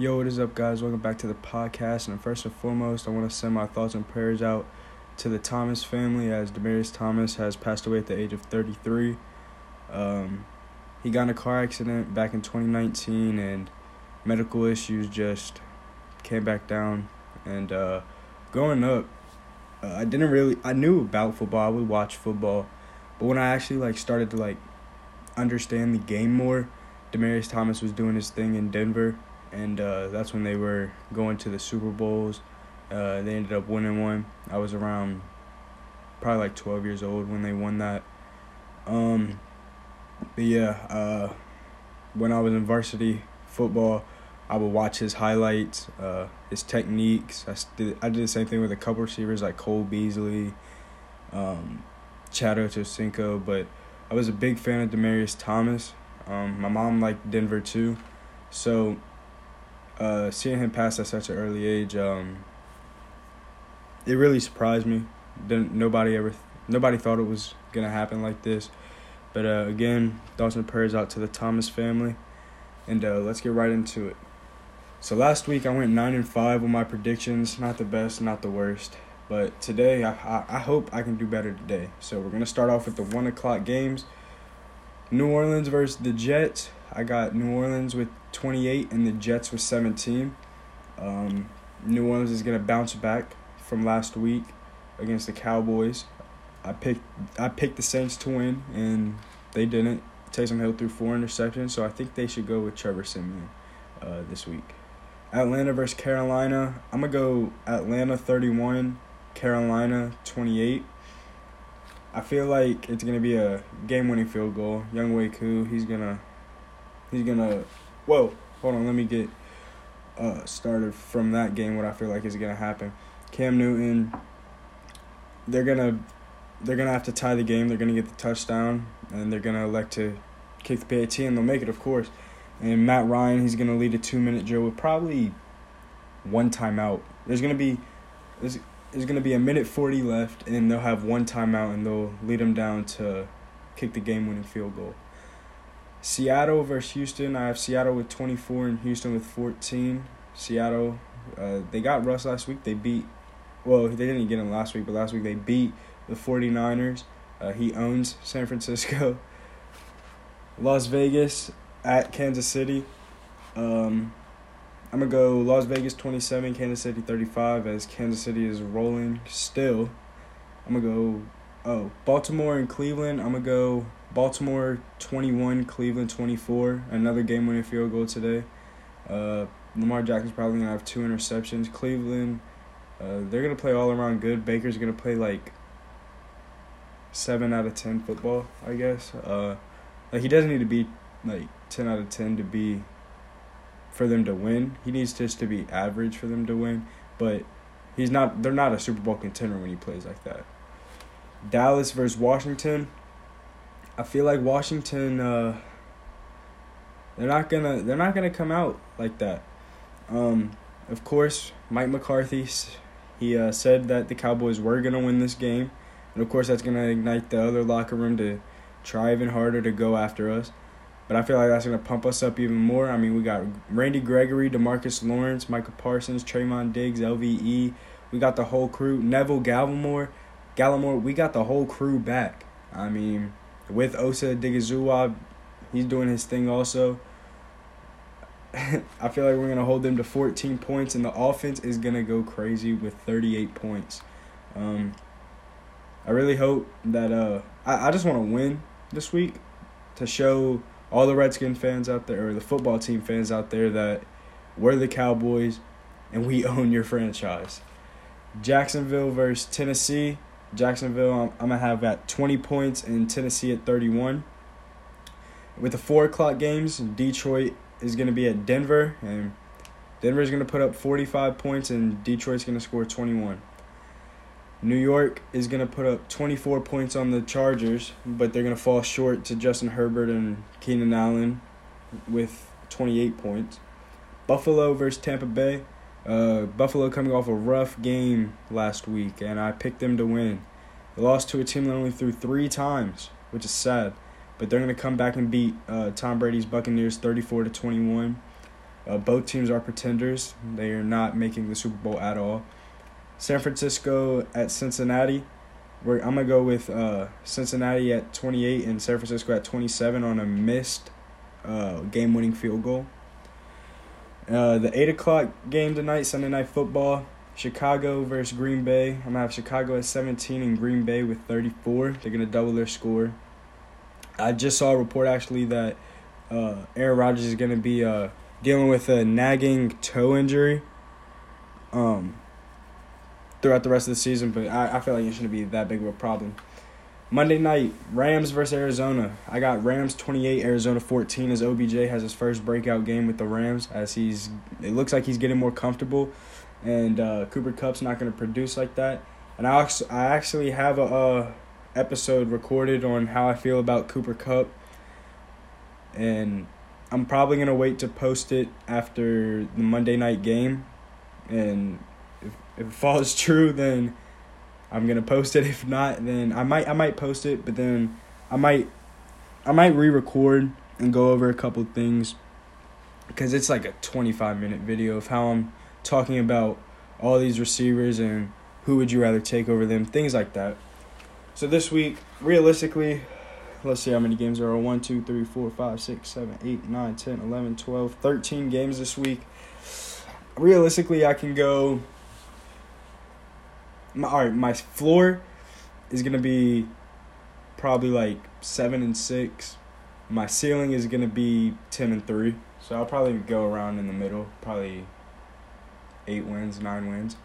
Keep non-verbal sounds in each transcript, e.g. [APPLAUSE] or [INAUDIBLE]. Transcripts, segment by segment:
Yo, what is up, guys? Welcome back to the podcast. And first and foremost, I want to send my thoughts and prayers out to the Thomas family as Demaryius Thomas has passed away at the age of 33. Um, he got in a car accident back in 2019, and medical issues just came back down. And uh, growing up, uh, I didn't really I knew about football. I would watch football, but when I actually like started to like understand the game more, Demaryius Thomas was doing his thing in Denver and uh, that's when they were going to the Super Bowls. Uh, they ended up winning one. I was around probably like 12 years old when they won that. Um, but yeah, uh, when I was in varsity football, I would watch his highlights, uh, his techniques. I did, I did the same thing with a couple receivers like Cole Beasley, um, Chad Ochocinco, but I was a big fan of Demaryius Thomas. Um, my mom liked Denver too. So uh, seeing him pass at such an early age, um, it really surprised me. Didn't nobody ever, nobody thought it was gonna happen like this. But uh, again, thoughts and prayers out to the Thomas family, and uh, let's get right into it. So last week I went nine and five with my predictions. Not the best, not the worst. But today I, I, I hope I can do better today. So we're gonna start off with the one o'clock games. New Orleans versus the Jets. I got New Orleans with 28 and the Jets with 17. Um, New Orleans is gonna bounce back from last week against the Cowboys. I picked I picked the Saints to win and they didn't. Taysom Hill threw four interceptions, so I think they should go with Trevor Siemian uh, this week. Atlanta versus Carolina. I'm gonna go Atlanta 31, Carolina 28. I feel like it's gonna be a game-winning field goal. Younghoe Koo, he's gonna He's gonna. Whoa, hold on. Let me get uh, started from that game. What I feel like is gonna happen. Cam Newton. They're gonna. They're gonna have to tie the game. They're gonna get the touchdown, and they're gonna elect to kick the PAT, and they'll make it, of course. And Matt Ryan, he's gonna lead a two-minute drill with probably one timeout. There's gonna be. There's, there's gonna be a minute forty left, and they'll have one timeout, and they'll lead them down to kick the game-winning field goal. Seattle versus Houston. I have Seattle with 24 and Houston with 14. Seattle, uh, they got Russ last week. They beat, well, they didn't get him last week, but last week they beat the 49ers. Uh, he owns San Francisco. [LAUGHS] Las Vegas at Kansas City. Um, I'm going to go Las Vegas 27, Kansas City 35 as Kansas City is rolling still. I'm going to go, oh, Baltimore and Cleveland. I'm to go Baltimore 21, Cleveland 24. Another game winning field goal today. Uh, Lamar Jackson's probably to have two interceptions. Cleveland, uh, they're to play all around good. Baker's to play like 7 out of 10 football, I guess. Uh, like he doesn't need to be like 10 out of 10 to be for them to win. He needs just to be average for them to win, but he's not they're not a Super Bowl contender when he plays like that. Dallas versus Washington. I feel like Washington uh, they're not gonna they're not gonna come out like that. Um, of course, Mike McCarthy he uh, said that the Cowboys were gonna win this game, and of course that's gonna ignite the other locker room to try even harder to go after us. But I feel like that's gonna pump us up even more. I mean, we got Randy Gregory, Demarcus Lawrence, Michael Parsons, Trevon Diggs, LVE. We got the whole crew. Neville Gallimore, Gallimore. We got the whole crew back. I mean, with Osa Odighizuwa, he's doing his thing also. [LAUGHS] I feel like we're going to hold them to 14 points, and the offense is going to go crazy with 38 points. Um, I really hope that uh, I, I just want to win this week to show all the Redskin fans out there, or the football team fans out there, that we're the Cowboys and we [LAUGHS] own your franchise. Jacksonville versus Tennessee. Jacksonville, I'm, I'm going to have at 20 points and Tennessee at 31. With the 4 o'clock games, Detroit is going to be at Denver, and Denver is going to put up 45 points, and Detroit's going to score 21. New York is going to put up 24 points on the Chargers, but they're going to fall short to Justin Herbert and Keenan Allen with 28 points. Buffalo versus Tampa Bay. Uh, Buffalo coming off a rough game last week, and I picked them to win. They lost to a team that only threw three times, which is sad. But they're going to come back and beat uh, Tom Brady's Buccaneers 34 to 21. Uh, both teams are pretenders. They are not making the Super Bowl at all. San Francisco at Cincinnati. I'm gonna go with uh, Cincinnati at 28 and San Francisco at 27 on a missed uh, game-winning field goal. Uh, the eight o'clock game tonight, Sunday night football. Chicago versus Green Bay. I'm gonna have Chicago at 17 and Green Bay with 34. They're gonna double their score. I just saw a report actually that uh, Aaron Rodgers is gonna be uh, dealing with a nagging toe injury. Um, throughout the rest of the season, but I, I feel like it shouldn't be that big of a problem. Monday night, Rams versus Arizona. I got Rams 28, Arizona 14 as OBJ has his first breakout game with the Rams as he's it looks like he's getting more comfortable and uh, Cooper Kupp's not going to produce like that. And I I actually have a episode recorded on how I feel about Cooper Kupp and I'm probably going to wait to post it after the Monday night game and if, if it [LAUGHS] falls true then I'm gonna post it. [LAUGHS] If not, then I might I might post it, but then I might I might re-record and go over a couple things because it's like a 25 minute video of how I'm talking about all these receivers and who would you rather take over them, things like that. So this week, realistically, let's see how many games there are 1, 2, 3, 4, 5, 6, 7, 8, 9, 10, 11, 12, 13 games this week. Realistically, I can go my all right, my floor is gonna be probably like seven and six. My ceiling is gonna be ten and three. So I'll probably go around in the middle, probably eight wins, nine wins.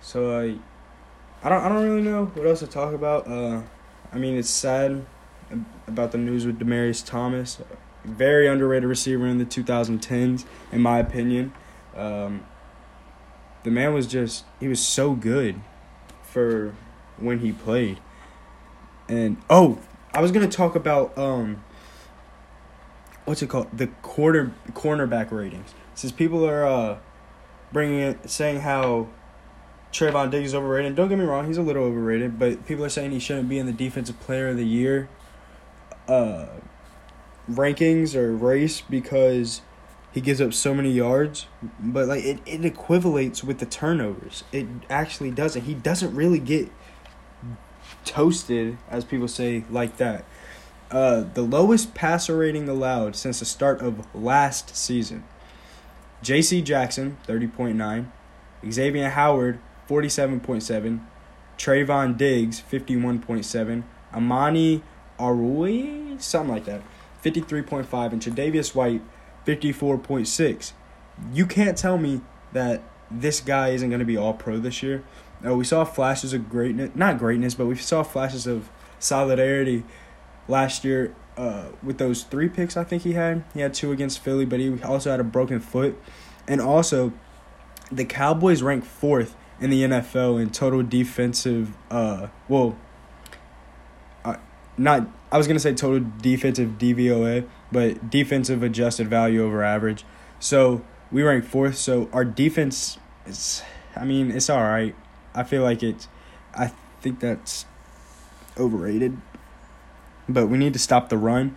So uh, I don't I don't really know what else to talk about. Uh, I mean it's sad about the news with Demaryius Thomas, very underrated receiver in the 2010s, in my opinion. Um, the man was just he was so good for when he played. And oh, I was gonna talk about um, what's it called? The quarter cornerback ratings. Since people are uh, bringing it, saying how Trevon Diggs is overrated. Don't get me wrong, he's a little overrated, but people are saying he shouldn't be in the Defensive Player of the Year uh, rankings or race because he gives up so many yards, but like it, it equivalates with the turnovers. It actually doesn't. He doesn't really get toasted, as people say, like that. Uh, the lowest passer rating allowed since the start of last season. J.C. Jackson, 30.9. Xavier Howard, 47.7. Trevon Diggs, 51.7. Amani Arui, something like that, 53.5. And Tre'Davious White, 54.6. You can't tell me that this guy isn't going to be all pro this year. Uh, we saw flashes of greatness, not greatness, but we saw flashes of solidarity last year uh, with those three picks I think he had. He had two against Philly, but he also had a broken foot. And also, the Cowboys rank fourth in the NFL in total defensive, uh, well, not, I was to say total defensive DVOA, but defensive adjusted value over average. So we rank fourth. So our defense is, I mean, it's all right. I feel like it. I think that's overrated. But we need to stop the run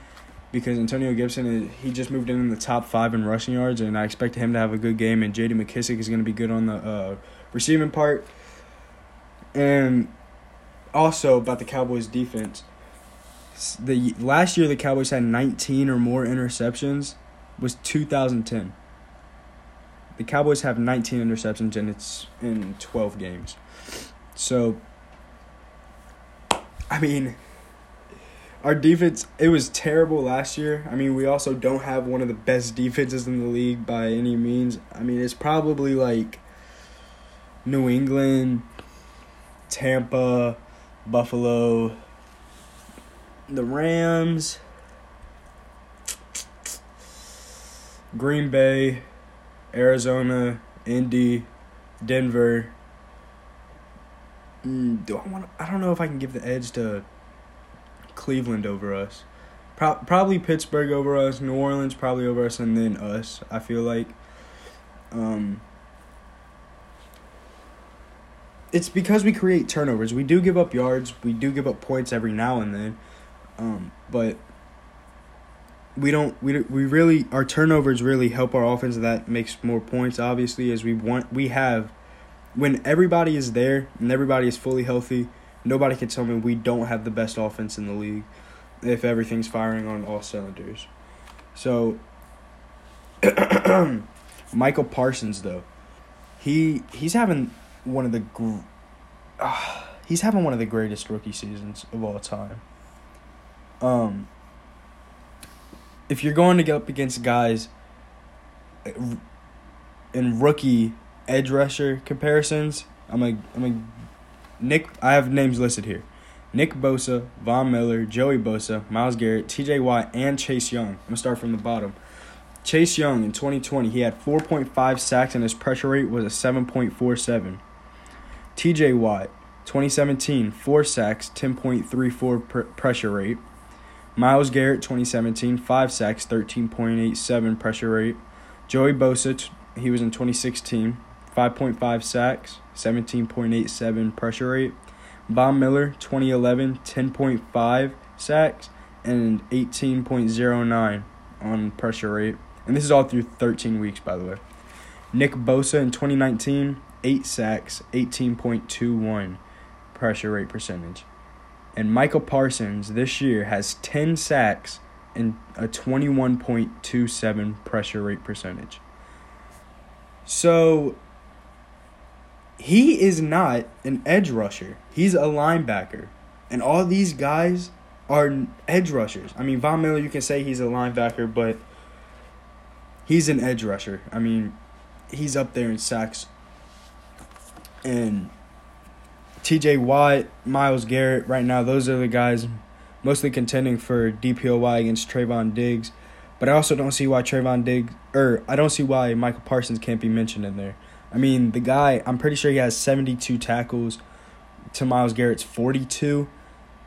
because Antonio Gibson, he just moved in in the top five in rushing yards, and I expect him to have a good game. And J.D. McKissic is going to be good on the uh, receiving part. And also about the Cowboys' defense the last year the Cowboys had 19 or more interceptions was 2010. The Cowboys have 19 interceptions and it's in 12 games. So I mean our defense it was terrible last year. I mean, we also don't have one of the best defenses in the league by any means. I mean, it's probably like New England, Tampa, Buffalo, the Rams, Green Bay, Arizona, Indy, Denver. Mm, do I want? I don't know if I can give the edge to Cleveland over us. Pro- probably Pittsburgh over us, New Orleans probably over us, and then us. I feel like. Um, it's because we create turnovers. We do give up yards. We do give up points every now and then. Um, but we don't we we really our turnovers really help our offense. That makes more points, obviously, as we want we have when everybody is there and everybody is fully healthy. Nobody can tell me we don't have the best offense in the league if everything's firing on all cylinders. So [CLEARS THROAT] Michael Parsons though, he he's having one of the uh, he's having one of the greatest rookie seasons of all time. Um if you're going to get up against guys uh, in rookie edge rusher comparisons, I'm a I'm a Nick I have names listed here. Nick Bosa, Von Miller, Joey Bosa, Myles Garrett, TJ Watt, and Chase Young. I'm gonna start from the bottom. Chase Young in 2020, he had 4.5 sacks and his pressure rate was a 7.47. TJ Watt, 2017, 4 sacks, 10.34 pr- pressure rate. Myles Garrett, 2017, 5 sacks, 13.87 pressure rate. Joey Bosa, he was in 2016, 5.5 sacks, 17.87 pressure rate. Von Miller, 2011, 10.5 sacks and 18.09 on pressure rate. And this is all through 13 weeks, by the way. Nick Bosa in 2019, 8 sacks, 18.21 pressure rate percentage. And Michael Parsons this year has 10 sacks and a 21.27 pressure rate percentage. So he is not an edge rusher. He's a linebacker. And all these guys are edge rushers. I mean, Von Miller, you can say he's a linebacker, but he's an edge rusher. I mean, he's up there in sacks. And TJ Watt, Myles Garrett, right now, those are the guys mostly contending for DPOY against Trevon Diggs. But I also don't see why Trevon Diggs, or I don't see why Michael Parsons can't be mentioned in there. I mean, the guy, I'm pretty sure he has 72 tackles to Myles Garrett's 42.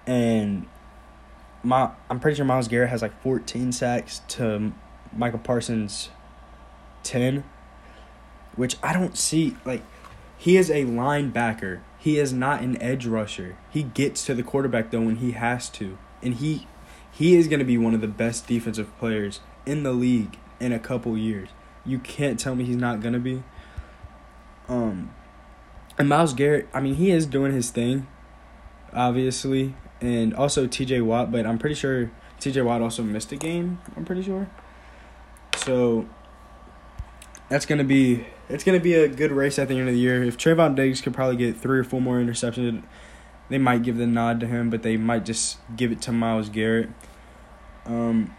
And my, I'm pretty sure Myles Garrett has like 14 sacks to Michael Parsons' 10. Which I don't see. Like, he is a linebacker. He is not an edge rusher. He gets to the quarterback, though, when he has to. And he he is going to be one of the best defensive players in the league in a couple years. You can't tell me he's not going to be. Um, and Myles Garrett, I mean, he is doing his thing, obviously, and also T.J. Watt. But I'm pretty sure T.J. Watt also missed a game. I'm pretty sure. So that's gonna be it's gonna be a good race at the end of the year. If Trevon Diggs could probably get three or four more interceptions, they might give the nod to him, but they might just give it to Myles Garrett. Um,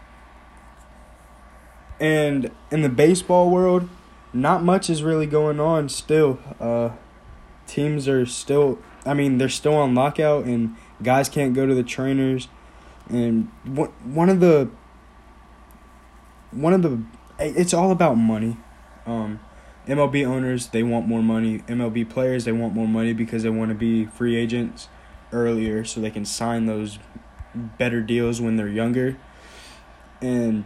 and in the baseball world, not much is really going on still. Uh, teams are still, I mean, they're still on lockout, and guys can't go to the trainers. And one of the, one of the, it's all about money. Um, MLB owners they want more money. MLB players they want more money because they want to be free agents earlier so they can sign those better deals when they're younger. And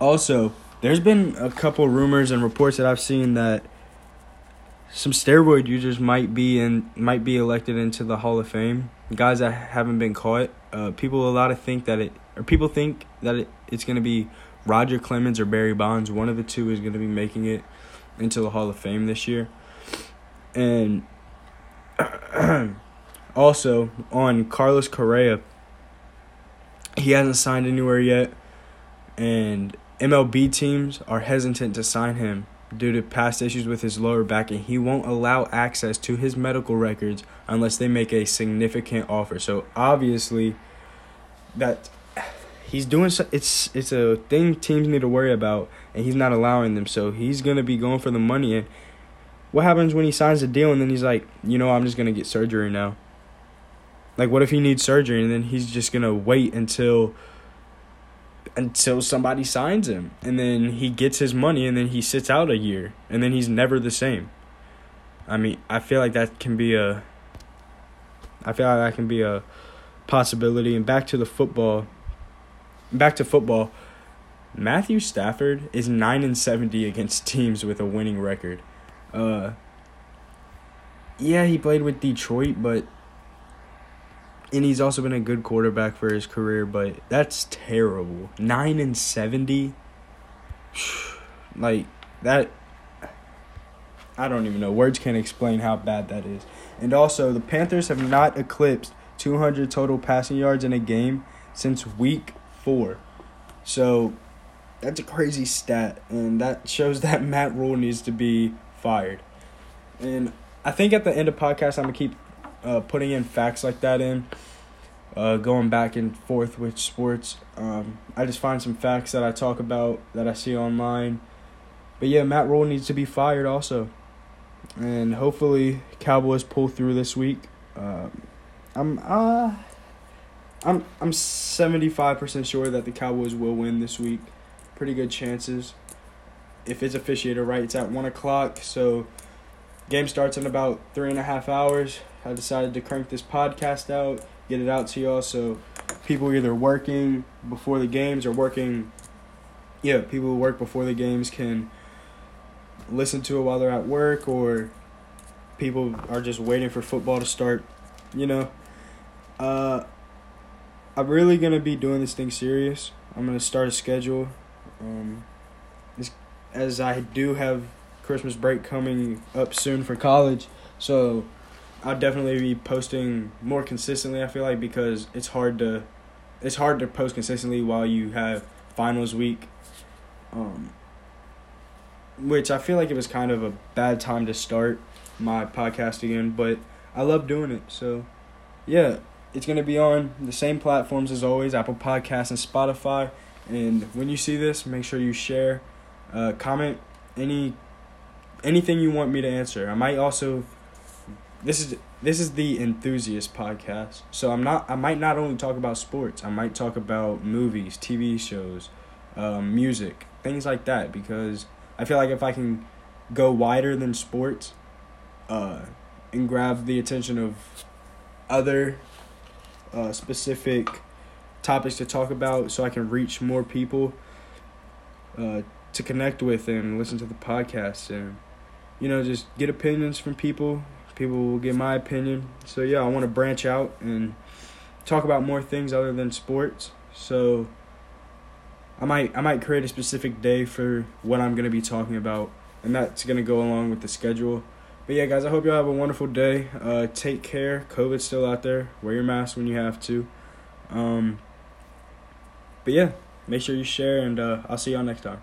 also, there's been a couple rumors and reports that I've seen that some steroid users might be in might be elected into the Hall of Fame. Guys that haven't been caught. Uh, people a lot of think that it or people think that it, it's gonna be Roger Clemens or Barry Bonds. One of the two is gonna be making it into the Hall of Fame this year. And [CLEARS THROAT] also on Carlos Correa, he hasn't signed anywhere yet, and MLB teams are hesitant to sign him due to past issues with his lower back, and he won't allow access to his medical records unless they make a significant offer. So obviously, that he's doing so, it's it's a thing teams need to worry about, and he's not allowing them. So he's gonna be going for the money. And what happens when he signs a deal and then he's like, you know, I'm just gonna get surgery now. Like, what if he needs surgery and then he's just gonna wait until until somebody signs him and then he gets his money and then he sits out a year and then he's never the same. I mean, I feel like that can be a I feel like that can be a possibility and back to the football back to football. Matthew Stafford is 9 and 70 against teams with a winning record. Uh yeah, he played with Detroit, but and he's also been a good quarterback for his career, but that's terrible. Nine and seventy, [SIGHS] like that. I don't even know. Words can't explain how bad that is. And also, the Panthers have not eclipsed 200 total passing yards in a game since week four. So that's a crazy stat, and that shows [LAUGHS] that Matt Rhule needs to be fired. And I think at the end of podcast, I'm gonna keep uh, putting in facts like that in, uh, going back and forth with sports. Um, I just find some facts that I talk about that I see online. But yeah, Matt Rhule needs to be fired also, and hopefully Cowboys pull through this week. Um, I'm uh, I'm I'm seventy five percent sure that the Cowboys will win this week. Pretty good chances. If it's officiated right, it's at one o'clock, so game starts in about three and a half hours. I decided to crank this podcast out, get it out to y'all so people either working before the games or working yeah, people who work before the games can listen to it while they're at work or people are just waiting for football to start, you know. Uh I'm really to be doing this thing serious. I'm to start a schedule um as I do have Christmas break coming up soon for college. So I'll definitely be posting more consistently. I feel like because it's hard to, it's hard to post consistently while you have finals week. Um, which I feel like it was kind of a bad time to start my podcast again, but I love doing it. So, yeah, it's gonna be on the same platforms as always: Apple Podcasts and Spotify. And when you see this, make sure you share, uh, comment any anything you want me to answer. I might also this is this is the enthusiast podcast. So I'm not I might not only talk about sports. I might talk about movies, TV shows, um, music, things like that because I feel like if I can go wider than sports uh, and grab the attention of other uh, specific topics to talk about so I can reach more people uh, to connect with and listen to the podcast and you know just get opinions from people people will get my opinion. So yeah, I want to branch out and talk about more things other than sports. So I might I might create a specific day for what I'm gonna be talking about, and that's gonna go along with the schedule. But yeah, guys, I hope you all have a wonderful day. Uh, take care. COVID's still out there. Wear your mask when you have to. Um, but yeah, make sure you share, and uh, I'll see y'all next time.